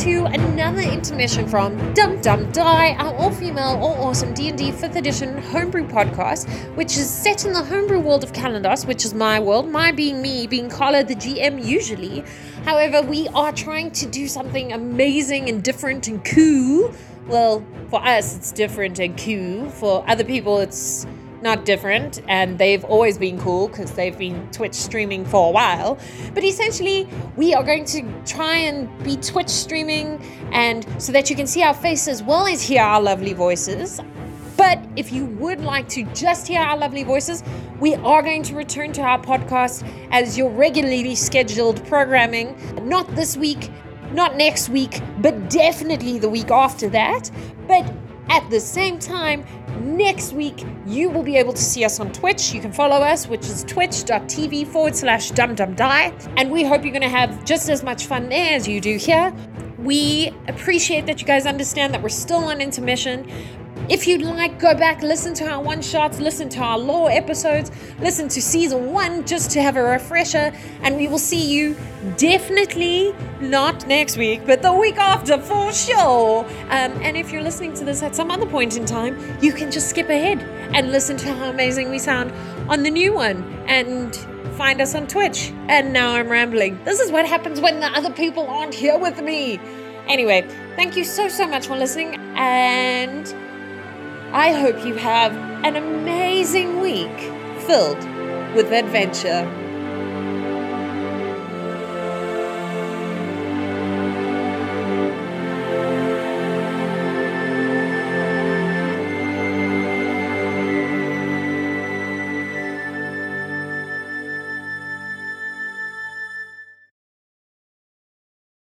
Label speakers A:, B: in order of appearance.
A: to another intermission from Dum Dum Die, our all-female, all-awesome D&D 5th edition homebrew podcast, which is set in the homebrew world of Kalandos, which is my world, my being me, being Carla the GM usually. However, we are trying to do something amazing and different and cool. Well, for us, it's different and cool. For other people, it's not different, and they've always been cool because they've been Twitch streaming for a while. But essentially, we are going to try and be Twitch streaming, and so that you can see our faces as well as hear our lovely voices. But if you would like to just hear our lovely voices, we are going to return to our podcast as your regularly scheduled programming. Not this week, not next week, but definitely the week after that. But at the same time, next week you will be able to see us on Twitch. You can follow us, which is twitch.tv forward slash dumdumdie. And we hope you're going to have just as much fun there as you do here. We appreciate that you guys understand that we're still on intermission. If you'd like, go back, listen to our one shots, listen to our lore episodes, listen to season one just to have a refresher, and we will see you definitely not next week, but the week after for sure. Um, and if you're listening to this at some other point in time, you can just skip ahead and listen to how amazing we sound on the new one and find us on Twitch. And now I'm rambling. This is what happens when the other people aren't here with me. Anyway, thank you so, so much for listening, and I hope you have an amazing week filled with adventure.